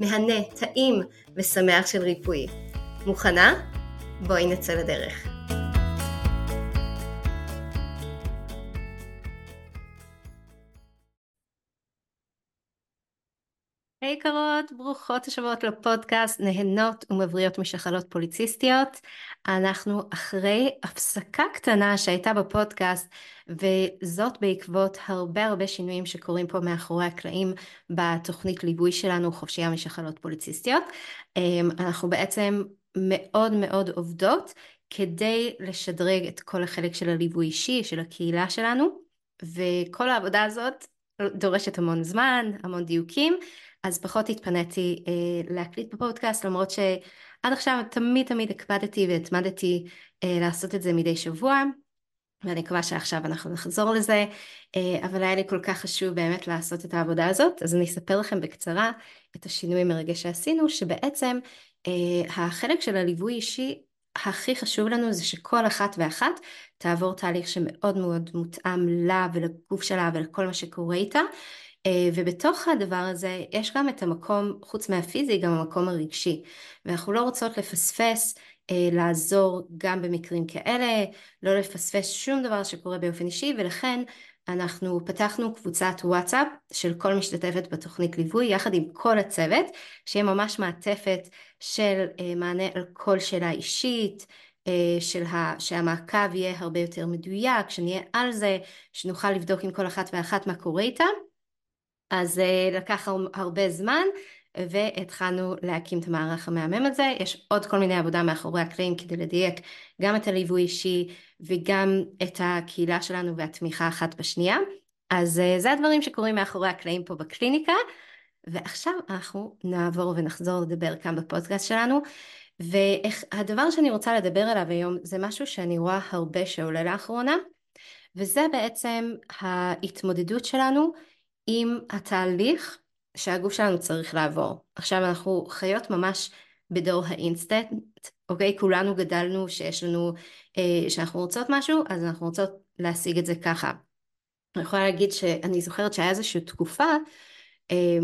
מהנה, טעים ושמח של ריפוי. מוכנה? בואי נצא לדרך. היי hey, יקרות, ברוכות השבועות לפודקאסט נהנות ומבריאות משחלות פוליציסטיות. אנחנו אחרי הפסקה קטנה שהייתה בפודקאסט וזאת בעקבות הרבה הרבה שינויים שקורים פה מאחורי הקלעים בתוכנית ליווי שלנו חופשייה משחלות פוליציסטיות. אמ, אנחנו בעצם מאוד מאוד עובדות כדי לשדרג את כל החלק של הליווי אישי, של הקהילה שלנו, וכל העבודה הזאת דורשת המון זמן, המון דיוקים. אז פחות התפניתי אה, להקליט בפודקאסט למרות שעד עכשיו תמיד תמיד הקפדתי והתמדתי אה, לעשות את זה מדי שבוע ואני מקווה שעכשיו אנחנו נחזור לזה אה, אבל היה לי כל כך חשוב באמת לעשות את העבודה הזאת. אז אני אספר לכם בקצרה את השינוי מרגע שעשינו שבעצם אה, החלק של הליווי אישי הכי חשוב לנו זה שכל אחת ואחת תעבור תהליך שמאוד מאוד מותאם לה ולגוף שלה ולכל מה שקורה איתה ובתוך הדבר הזה יש גם את המקום, חוץ מהפיזי, גם המקום הרגשי. ואנחנו לא רוצות לפספס, אה, לעזור גם במקרים כאלה, לא לפספס שום דבר שקורה באופן אישי, ולכן אנחנו פתחנו קבוצת וואטסאפ של כל משתתפת בתוכנית ליווי, יחד עם כל הצוות, שיהיה ממש מעטפת של אה, מענה על כל שאלה אישית, של ה, שהמעקב יהיה הרבה יותר מדויק, שנהיה על זה, שנוכל לבדוק עם כל אחת ואחת מה קורה איתה. אז אה, לקח הרבה זמן והתחלנו להקים את המערך המהמם הזה. יש עוד כל מיני עבודה מאחורי הקלעים כדי לדייק גם את הליווי אישי וגם את הקהילה שלנו והתמיכה אחת בשנייה. אז אה, זה הדברים שקורים מאחורי הקלעים פה בקליניקה. ועכשיו אנחנו נעבור ונחזור לדבר כאן בפודקאסט שלנו. והדבר שאני רוצה לדבר עליו היום זה משהו שאני רואה הרבה שעולה לאחרונה, וזה בעצם ההתמודדות שלנו עם התהליך שהגוף שלנו צריך לעבור. עכשיו אנחנו חיות ממש בדור האינסטנט, אוקיי? כולנו גדלנו שיש לנו, אה, שאנחנו רוצות משהו, אז אנחנו רוצות להשיג את זה ככה. אני יכולה להגיד שאני זוכרת שהיה איזושהי תקופה אה,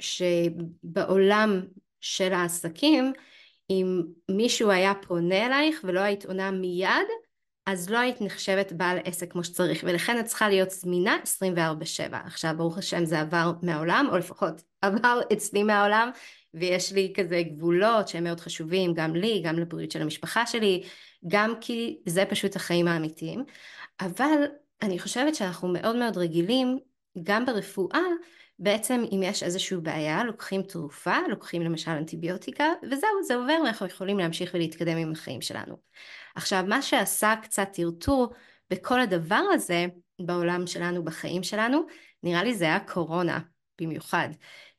שבעולם של העסקים, אם מישהו היה פונה אלייך ולא היית עונה מיד, אז לא היית נחשבת בעל עסק כמו שצריך, ולכן את צריכה להיות זמינה 24/7. עכשיו ברוך השם זה עבר מהעולם, או לפחות עבר אצלי מהעולם, ויש לי כזה גבולות שהם מאוד חשובים, גם לי, גם לבריאות של המשפחה שלי, גם כי זה פשוט החיים האמיתיים. אבל אני חושבת שאנחנו מאוד מאוד רגילים, גם ברפואה, בעצם אם יש איזושהי בעיה, לוקחים תרופה, לוקחים למשל אנטיביוטיקה, וזהו, זה עובר ואנחנו יכולים להמשיך ולהתקדם עם החיים שלנו. עכשיו, מה שעשה קצת טרטור בכל הדבר הזה, בעולם שלנו, בחיים שלנו, נראה לי זה היה קורונה במיוחד.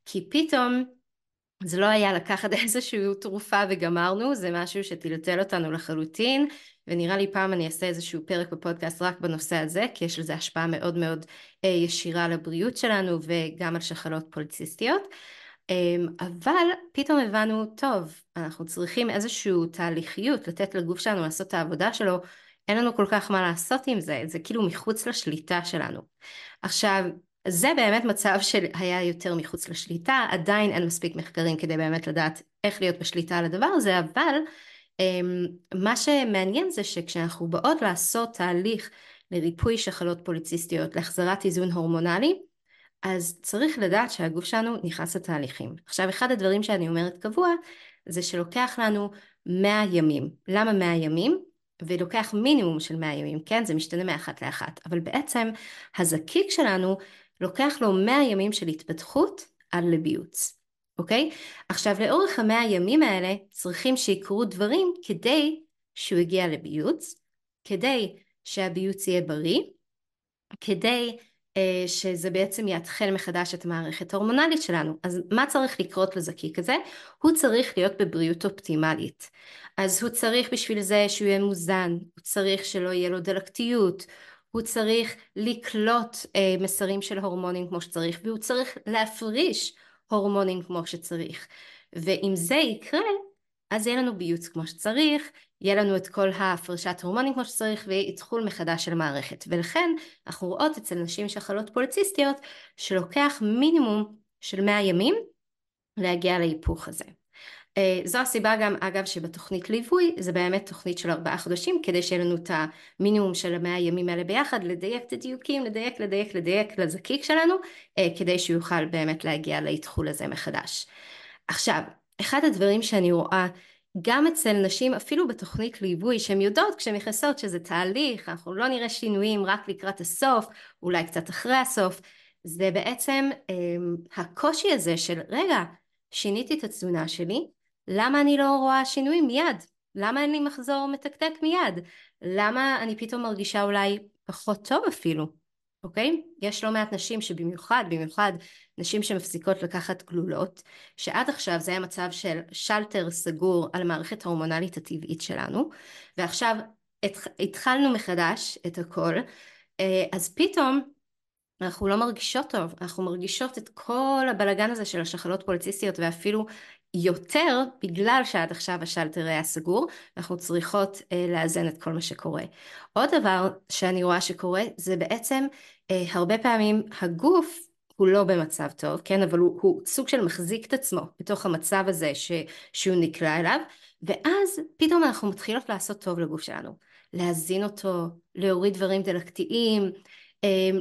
כי פתאום זה לא היה לקחת איזושהי תרופה וגמרנו, זה משהו שטלטל אותנו לחלוטין, ונראה לי פעם אני אעשה איזשהו פרק בפודקאסט רק בנושא הזה, כי יש לזה השפעה מאוד מאוד אה, ישירה לבריאות שלנו וגם על שחלות פוליציסטיות. אמ, אבל פתאום הבנו, טוב, אנחנו צריכים איזושהי תהליכיות, לתת לגוף שלנו לעשות את העבודה שלו, אין לנו כל כך מה לעשות עם זה, זה כאילו מחוץ לשליטה שלנו. עכשיו, זה באמת מצב שהיה יותר מחוץ לשליטה, עדיין אין מספיק מחקרים כדי באמת לדעת איך להיות בשליטה על הדבר הזה, אבל אמ, מה שמעניין זה שכשאנחנו באות לעשות תהליך לריפוי שחלות פוליציסטיות, להחזרת איזון הורמונלי, אז צריך לדעת שהגוף שלנו נכנס לתהליכים. עכשיו, אחד הדברים שאני אומרת קבוע, זה שלוקח לנו 100 ימים. למה 100 ימים? ולוקח מינימום של 100 ימים, כן? זה משתנה מאחת לאחת. אבל בעצם הזקיק שלנו לוקח לו 100 ימים של התפתחות עד לביוץ, אוקיי? עכשיו לאורך המאה הימים האלה צריכים שיקרו דברים כדי שהוא יגיע לביוץ, כדי שהביוץ יהיה בריא, כדי אה, שזה בעצם יתחל מחדש את המערכת ההורמונלית שלנו. אז מה צריך לקרות לזקיק הזה? הוא צריך להיות בבריאות אופטימלית. אז הוא צריך בשביל זה שהוא יהיה מוזן, הוא צריך שלא יהיה לו דלקתיות, הוא צריך לקלוט אה, מסרים של הורמונים כמו שצריך, והוא צריך להפריש הורמונים כמו שצריך. ואם זה יקרה, אז יהיה לנו ביוץ כמו שצריך, יהיה לנו את כל ההפרשת הורמונים כמו שצריך ויתחול מחדש של המערכת. ולכן אנחנו רואות אצל נשים שחלות פוליציסטיות שלוקח מינימום של 100 ימים להגיע להיפוך הזה. אה, זו הסיבה גם אגב שבתוכנית ליווי זה באמת תוכנית של ארבעה חודשים כדי שיהיה לנו את המינימום של המאה הימים האלה ביחד לדייק את הדיוקים לדייק לדייק לדייק לזקיק שלנו אה, כדי שהוא יוכל באמת להגיע לאתחול הזה מחדש. עכשיו אחד הדברים שאני רואה גם אצל נשים אפילו בתוכנית ליווי שהן יודעות כשהן נכנסות שזה תהליך אנחנו לא נראה שינויים רק לקראת הסוף אולי קצת אחרי הסוף זה בעצם אה, הקושי הזה של רגע שיניתי את התזונה שלי למה אני לא רואה שינויים מיד? למה אין לי מחזור מתקתק מיד? למה אני פתאום מרגישה אולי פחות טוב אפילו? אוקיי? יש לא מעט נשים שבמיוחד, במיוחד נשים שמפסיקות לקחת גלולות, שעד עכשיו זה היה מצב של שלטר סגור על המערכת ההורמונלית הטבעית שלנו, ועכשיו התחלנו מחדש את הכל, אה, אז פתאום אנחנו לא מרגישות טוב, אנחנו מרגישות את כל הבלגן הזה של השחלות פוליציסטיות ואפילו יותר בגלל שעד עכשיו השלטר היה סגור, אנחנו צריכות אה, לאזן את כל מה שקורה. עוד דבר שאני רואה שקורה זה בעצם אה, הרבה פעמים הגוף הוא לא במצב טוב, כן, אבל הוא, הוא סוג של מחזיק את עצמו בתוך המצב הזה ש, שהוא נקלע אליו, ואז פתאום אנחנו מתחילות לעשות טוב לגוף שלנו. להזין אותו, להוריד דברים דלקתיים,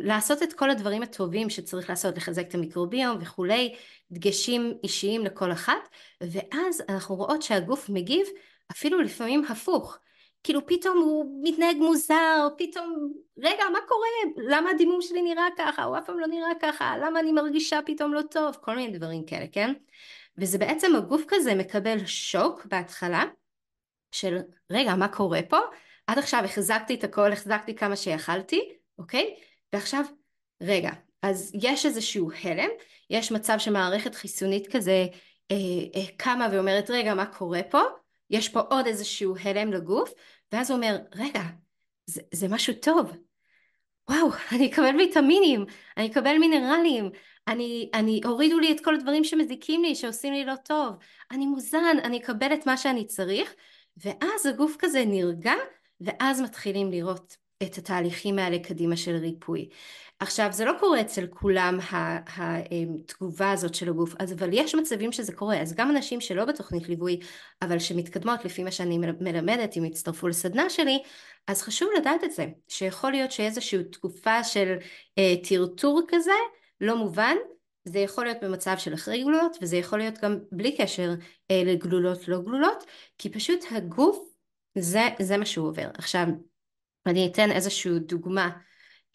לעשות את כל הדברים הטובים שצריך לעשות, לחזק את המיקרוביום וכולי, דגשים אישיים לכל אחת, ואז אנחנו רואות שהגוף מגיב אפילו לפעמים הפוך. כאילו פתאום הוא מתנהג מוזר, פתאום, רגע, מה קורה? למה הדימום שלי נראה ככה? הוא אף פעם לא נראה ככה, למה אני מרגישה פתאום לא טוב? כל מיני דברים כאלה, כן? וזה בעצם הגוף כזה מקבל שוק בהתחלה, של רגע, מה קורה פה? עד עכשיו החזקתי את הכל, החזקתי כמה שיכלתי, אוקיי? ועכשיו, רגע, אז יש איזשהו הלם, יש מצב שמערכת חיסונית כזה אה, אה, קמה ואומרת, רגע, מה קורה פה? יש פה עוד איזשהו הלם לגוף, ואז הוא אומר, רגע, זה, זה משהו טוב. וואו, אני אקבל ויטמינים, אני אקבל מינרלים, אני, אני, הורידו לי את כל הדברים שמזיקים לי, שעושים לי לא טוב, אני מוזן, אני אקבל את מה שאני צריך, ואז הגוף כזה נרגע, ואז מתחילים לראות את התהליכים האלה קדימה של ריפוי. עכשיו זה לא קורה אצל כולם התגובה הזאת של הגוף, אבל יש מצבים שזה קורה, אז גם אנשים שלא בתוכנית ליווי, אבל שמתקדמות לפי מה שאני מלמדת, אם יצטרפו לסדנה שלי, אז חשוב לדעת את זה, שיכול להיות שאיזושהי תקופה של אה, טרטור כזה, לא מובן, זה יכול להיות במצב של אחרי גלולות, וזה יכול להיות גם בלי קשר אה, לגלולות לא גלולות, כי פשוט הגוף, זה, זה מה שהוא עובר. עכשיו, אני אתן איזושהי דוגמה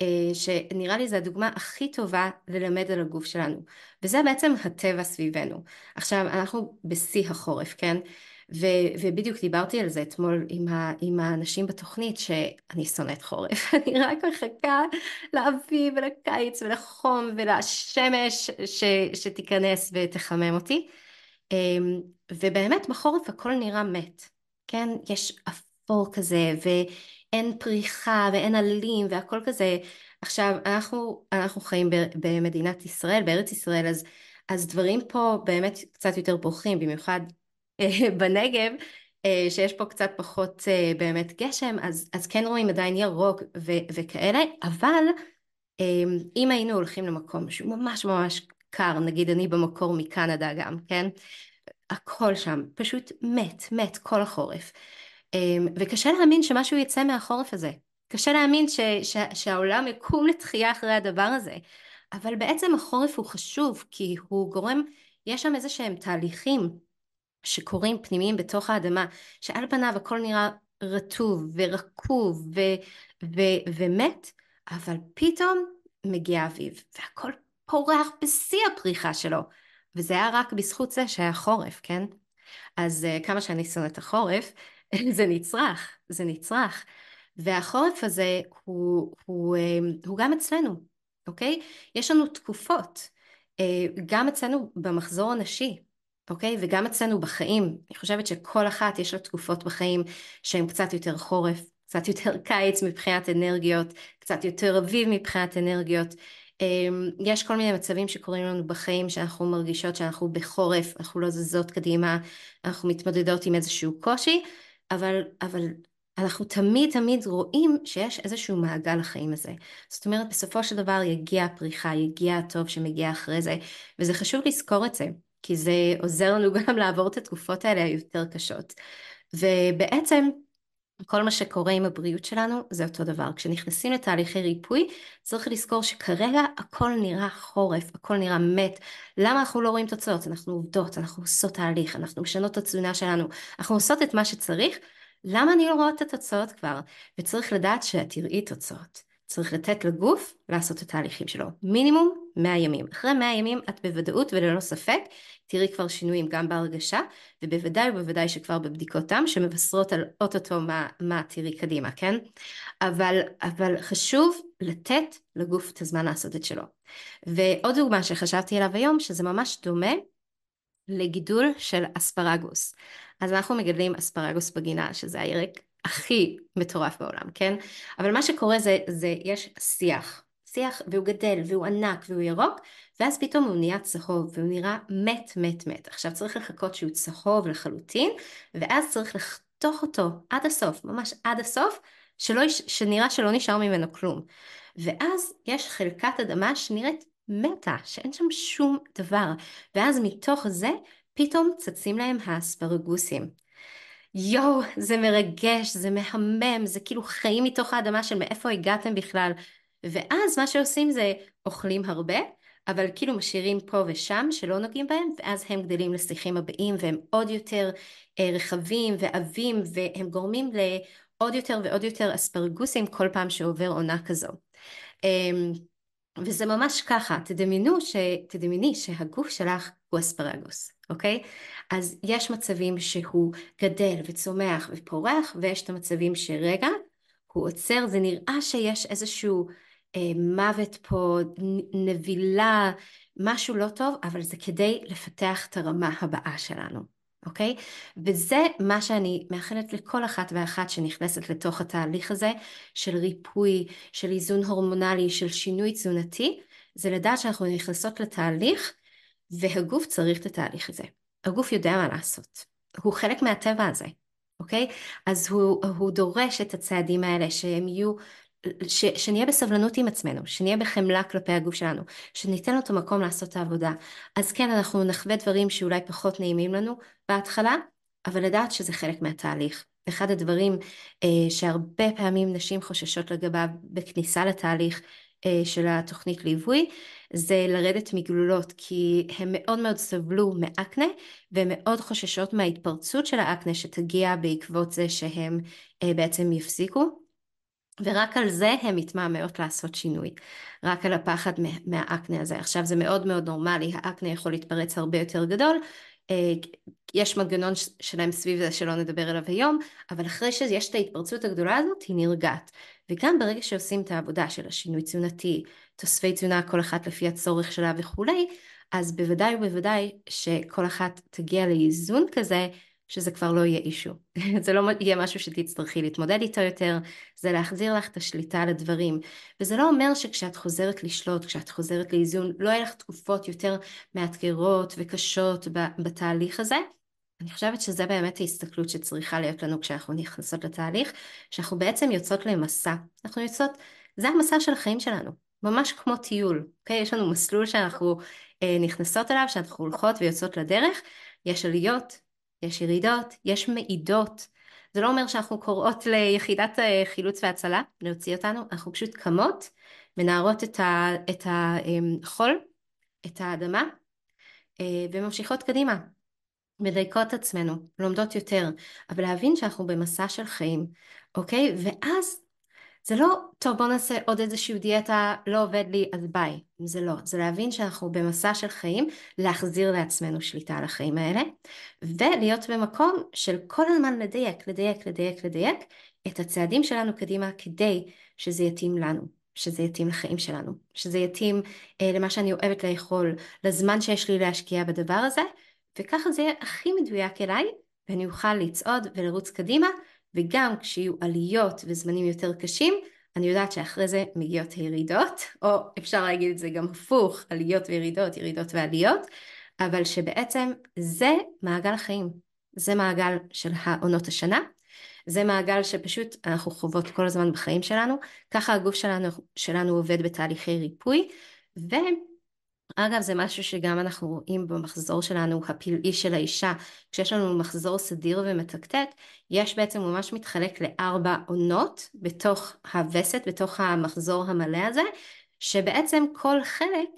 אה, שנראה לי זו הדוגמה הכי טובה ללמד על הגוף שלנו וזה בעצם הטבע סביבנו. עכשיו אנחנו בשיא החורף כן? ו- ובדיוק דיברתי על זה אתמול עם, ה- עם האנשים בתוכנית שאני שונאת חורף. אני רק מחכה לאביב ולקיץ ולחום ולשמש ש- שתיכנס ותחמם אותי. אמ, ובאמת בחורף הכל נראה מת כן? יש אפור כזה ו... אין פריחה ואין עלים והכל כזה. עכשיו אנחנו, אנחנו חיים במדינת ישראל, בארץ ישראל, אז, אז דברים פה באמת קצת יותר בורחים, במיוחד אה, בנגב, אה, שיש פה קצת פחות אה, באמת גשם, אז, אז כן רואים עדיין ירוק ו, וכאלה, אבל אם היינו הולכים למקום שהוא ממש ממש קר, נגיד אני במקור מקנדה גם, כן? הכל שם פשוט מת, מת כל החורף. אמ, וקשה להאמין שמשהו יצא מהחורף הזה. קשה להאמין ש, ש, שהעולם יקום לתחייה אחרי הדבר הזה. אבל בעצם החורף הוא חשוב כי הוא גורם, יש שם איזה שהם תהליכים שקורים פנימיים בתוך האדמה, שעל פניו הכל נראה רטוב ורקוב ו- ו- ומת, אבל פתאום מגיע אביב, והכל פורח בשיא הפריחה שלו, וזה היה רק בזכות זה שהיה חורף, כן? אז uh, כמה שאני שונאת החורף, זה נצרך, זה נצרך. והחורף הזה הוא, הוא, אה, הוא גם אצלנו, אוקיי? יש לנו תקופות, אה, גם אצלנו במחזור הנשי, אוקיי? וגם אצלנו בחיים. אני חושבת שכל אחת יש לה תקופות בחיים שהן קצת יותר חורף, קצת יותר קיץ מבחינת אנרגיות, קצת יותר אביב מבחינת אנרגיות. אמ, יש כל מיני מצבים שקורים לנו בחיים שאנחנו מרגישות שאנחנו בחורף, אנחנו לא זזות קדימה, אנחנו מתמודדות עם איזשהו קושי, אבל, אבל אנחנו תמיד תמיד רואים שיש איזשהו מעגל לחיים הזה. זאת אומרת, בסופו של דבר יגיע הפריחה, יגיע הטוב שמגיע אחרי זה, וזה חשוב לזכור את זה, כי זה עוזר לנו גם לעבור את התקופות האלה היותר קשות. ובעצם, כל מה שקורה עם הבריאות שלנו זה אותו דבר. כשנכנסים לתהליכי ריפוי צריך לזכור שכרגע הכל נראה חורף, הכל נראה מת. למה אנחנו לא רואים תוצאות? אנחנו עובדות, אנחנו עושות תהליך, אנחנו משנות את התזונה שלנו, אנחנו עושות את מה שצריך. למה אני לא רואה את התוצאות כבר? וצריך לדעת שאת תראי תוצאות. צריך לתת לגוף לעשות את התהליכים שלו. מינימום 100 ימים. אחרי 100 ימים את בוודאות וללא ספק תראי כבר שינויים גם בהרגשה ובוודאי ובוודאי שכבר בבדיקות דם שמבשרות על אוטוטו מה, מה תראי קדימה, כן? אבל, אבל חשוב לתת לגוף את הזמן לעשות את שלו. ועוד דוגמה שחשבתי עליו היום שזה ממש דומה לגידול של אספרגוס. אז אנחנו מגדלים אספרגוס בגינה שזה הירק הכי מטורף בעולם, כן? אבל מה שקורה זה, זה יש שיח, שיח והוא גדל והוא ענק והוא ירוק ואז פתאום הוא נהיה צהוב והוא נראה מת מת מת. עכשיו צריך לחכות שהוא צהוב לחלוטין ואז צריך לחתוך אותו עד הסוף, ממש עד הסוף, שלא, שנראה שלא נשאר ממנו כלום. ואז יש חלקת אדמה שנראית מתה, שאין שם שום דבר, ואז מתוך זה פתאום צצים להם האספרגוסים. יואו, זה מרגש, זה מהמם, זה כאילו חיים מתוך האדמה של מאיפה הגעתם בכלל. ואז מה שעושים זה אוכלים הרבה, אבל כאילו משאירים פה ושם שלא נוגעים בהם, ואז הם גדלים לשיחים הבאים והם עוד יותר אה, רחבים ועבים, והם גורמים לעוד יותר ועוד יותר אספרגוסים כל פעם שעובר עונה כזו. אה, וזה ממש ככה, תדמיינו, ש... תדמייני שהגוף שלך הוא אספרגוס, אוקיי? אז יש מצבים שהוא גדל וצומח ופורח, ויש את המצבים שרגע, הוא עוצר, זה נראה שיש איזשהו אה, מוות פה, נבילה, משהו לא טוב, אבל זה כדי לפתח את הרמה הבאה שלנו. אוקיי? וזה מה שאני מאחלת לכל אחת ואחת שנכנסת לתוך התהליך הזה של ריפוי, של איזון הורמונלי, של שינוי תזונתי, זה לדעת שאנחנו נכנסות לתהליך והגוף צריך את התהליך הזה. הגוף יודע מה לעשות. הוא חלק מהטבע הזה, אוקיי? אז הוא, הוא דורש את הצעדים האלה שהם יהיו ש, שנהיה בסבלנות עם עצמנו, שנהיה בחמלה כלפי הגוף שלנו, שניתן לו את המקום לעשות את העבודה. אז כן, אנחנו נחווה דברים שאולי פחות נעימים לנו בהתחלה, אבל לדעת שזה חלק מהתהליך. אחד הדברים אה, שהרבה פעמים נשים חוששות לגביו בכניסה לתהליך אה, של התוכנית ליווי, זה לרדת מגלולות, כי הם מאוד מאוד סבלו מאקנה, והן מאוד חוששות מההתפרצות של האקנה שתגיע בעקבות זה שהם אה, בעצם יפסיקו. ורק על זה הן מתמהמהות לעשות שינוי, רק על הפחד מהאקנה הזה. עכשיו זה מאוד מאוד נורמלי, האקנה יכול להתפרץ הרבה יותר גדול, אה, יש מנגנון שלהם סביב זה שלא נדבר עליו היום, אבל אחרי שיש את ההתפרצות הגדולה הזאת היא נרגעת. וגם ברגע שעושים את העבודה של השינוי תזונתי, תוספי תזונה כל אחת לפי הצורך שלה וכולי, אז בוודאי ובוודאי שכל אחת תגיע לאיזון כזה שזה כבר לא יהיה אישו. זה לא יהיה משהו שתצטרכי להתמודד איתו יותר, זה להחזיר לך את השליטה על הדברים. וזה לא אומר שכשאת חוזרת לשלוט, כשאת חוזרת לאיזון, לא יהיה לך תקופות יותר מאתגרות וקשות בתהליך הזה. אני חושבת שזה באמת ההסתכלות שצריכה להיות לנו כשאנחנו נכנסות לתהליך, שאנחנו בעצם יוצאות למסע. אנחנו יוצאות, זה המסע של החיים שלנו, ממש כמו טיול, אוקיי? יש לנו מסלול שאנחנו אה, נכנסות אליו, שאנחנו הולכות ויוצאות לדרך, יש עליות, יש ירידות, יש מעידות. זה לא אומר שאנחנו קוראות ליחידת אה, חילוץ והצלה להוציא אותנו, אנחנו פשוט קמות, מנערות את, ה, את החול, את האדמה, אה, וממשיכות קדימה. מדייקות עצמנו, לומדות יותר, אבל להבין שאנחנו במסע של חיים, אוקיי? ואז זה לא, טוב בוא נעשה עוד איזושהי דיאטה, לא עובד לי, אז ביי. זה לא, זה להבין שאנחנו במסע של חיים, להחזיר לעצמנו שליטה על החיים האלה, ולהיות במקום של כל הזמן לדייק, לדייק, לדייק, לדייק את הצעדים שלנו קדימה כדי שזה יתאים לנו, שזה יתאים לחיים שלנו, שזה יתאים אה, למה שאני אוהבת לאכול, לזמן שיש לי להשקיע בדבר הזה, וככה זה יהיה הכי מדויק אליי, ואני אוכל לצעוד ולרוץ קדימה, וגם כשיהיו עליות וזמנים יותר קשים, אני יודעת שאחרי זה מגיעות הירידות, או אפשר להגיד את זה גם הפוך, עליות וירידות, ירידות ועליות, אבל שבעצם זה מעגל החיים, זה מעגל של העונות השנה, זה מעגל שפשוט אנחנו חוות כל הזמן בחיים שלנו, ככה הגוף שלנו, שלנו עובד בתהליכי ריפוי, ו... אגב זה משהו שגם אנחנו רואים במחזור שלנו הפלאי של האישה. כשיש לנו מחזור סדיר ומתקתק יש בעצם ממש מתחלק לארבע עונות בתוך הווסת בתוך המחזור המלא הזה שבעצם כל חלק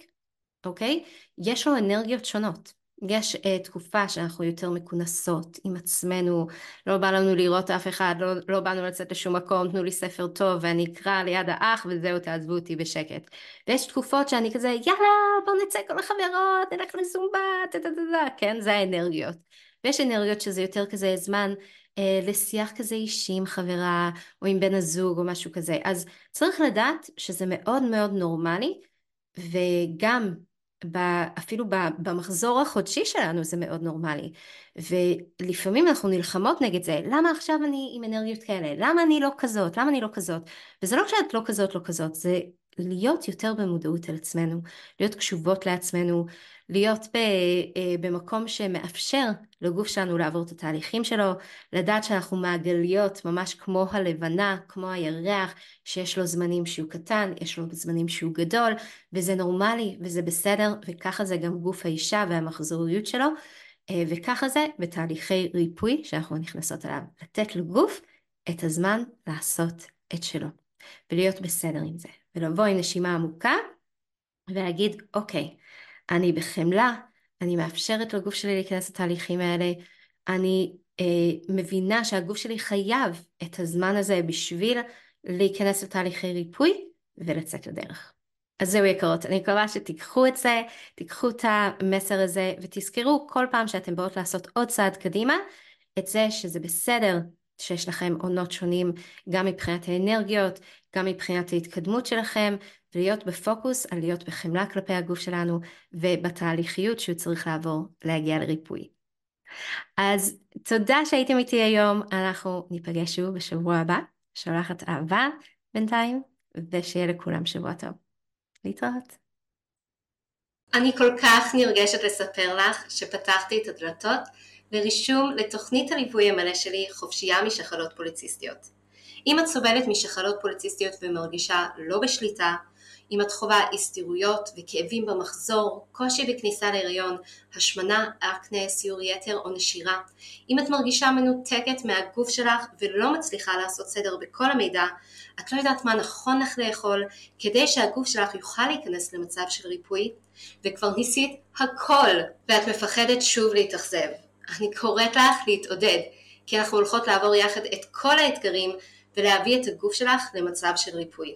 אוקיי? יש לו אנרגיות שונות יש uh, תקופה שאנחנו יותר מכונסות עם עצמנו, לא בא לנו לראות אף אחד, לא, לא באנו לצאת לשום מקום, תנו לי ספר טוב ואני אקרא ליד האח וזהו תעזבו אותי בשקט. ויש תקופות שאני כזה יאללה בוא נצא כל החברות, נלך לזומבה, תה כן זה האנרגיות. ויש אנרגיות שזה יותר כזה זמן אה, לשיח כזה אישי עם חברה או עם בן הזוג או משהו כזה. אז צריך לדעת שזה מאוד מאוד נורמלי וגם אפילו במחזור החודשי שלנו זה מאוד נורמלי. ולפעמים אנחנו נלחמות נגד זה למה עכשיו אני עם אנרגיות כאלה? למה אני לא כזאת? למה אני לא כזאת? וזה לא שאת לא כזאת לא כזאת זה להיות יותר במודעות על עצמנו להיות קשובות לעצמנו להיות ב, אה, במקום שמאפשר לגוף שלנו לעבור את התהליכים שלו, לדעת שאנחנו מעגליות ממש כמו הלבנה, כמו הירח, שיש לו זמנים שהוא קטן, יש לו זמנים שהוא גדול, וזה נורמלי וזה בסדר, וככה זה גם גוף האישה והמחזוריות שלו, אה, וככה זה בתהליכי ריפוי שאנחנו נכנסות אליו, לתת לגוף את הזמן לעשות את שלו, ולהיות בסדר עם זה, ולבוא עם נשימה עמוקה ולהגיד אוקיי, אני בחמלה, אני מאפשרת לגוף שלי להיכנס לתהליכים האלה, אני אה, מבינה שהגוף שלי חייב את הזמן הזה בשביל להיכנס לתהליכי ריפוי ולצאת לדרך. אז זהו יקרות, אני מקווה שתיקחו את זה, תיקחו את המסר הזה ותזכרו כל פעם שאתם באות לעשות עוד צעד קדימה, את זה שזה בסדר שיש לכם עונות שונים גם מבחינת האנרגיות, גם מבחינת ההתקדמות שלכם, ולהיות בפוקוס על להיות בחמלה כלפי הגוף שלנו ובתהליכיות שהוא צריך לעבור להגיע לריפוי. אז תודה שהייתם איתי היום, אנחנו ניפגש שוב בשבוע הבא, שולחת אהבה בינתיים, ושיהיה לכולם שבוע טוב. להתראות. אני כל כך נרגשת לספר לך שפתחתי את הדלתות לרישום לתוכנית הליווי המלא שלי חופשייה משחלות פוליציסטיות. אם את סובלת משחלות פוליציסטיות ומרגישה לא בשליטה, אם את חווה הסתירויות וכאבים במחזור, קושי בכניסה להיריון, השמנה, אקנה, סיור יתר או נשירה, אם את מרגישה מנותקת מהגוף שלך ולא מצליחה לעשות סדר בכל המידע, את לא יודעת מה נכון לך לאכול כדי שהגוף שלך יוכל להיכנס למצב של ריפוי, וכבר ניסית הכל ואת מפחדת שוב להתאכזב. אני קוראת לך להתעודד, כי אנחנו הולכות לעבור יחד את כל האתגרים ולהביא את הגוף שלך למצב של ריפוי.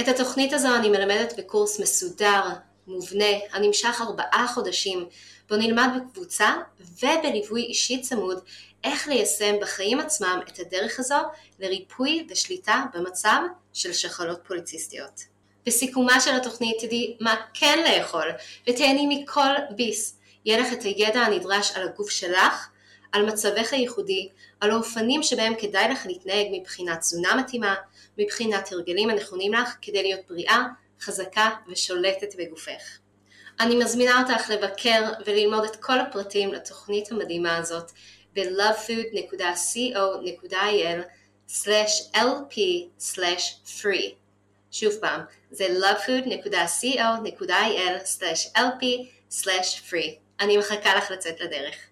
את התוכנית הזו אני מלמדת בקורס מסודר, מובנה, הנמשך ארבעה חודשים, בו נלמד בקבוצה ובליווי אישי צמוד איך ליישם בחיים עצמם את הדרך הזו לריפוי ושליטה במצב של שחלות פוליציסטיות. בסיכומה של התוכנית תדעי מה כן לאכול ותהני מכל ביס. יהיה לך את הידע הנדרש על הגוף שלך, על מצבך הייחודי, על האופנים שבהם כדאי לך להתנהג מבחינת תזונה מתאימה, מבחינת הרגלים הנכונים לך כדי להיות בריאה, חזקה ושולטת בגופך. אני מזמינה אותך לבקר וללמוד את כל הפרטים לתוכנית המדהימה הזאת ב-lovefood.co.il/lp/free שוב פעם, זה lovefood.co.il/lp/free אני מחכה לך לצאת לדרך.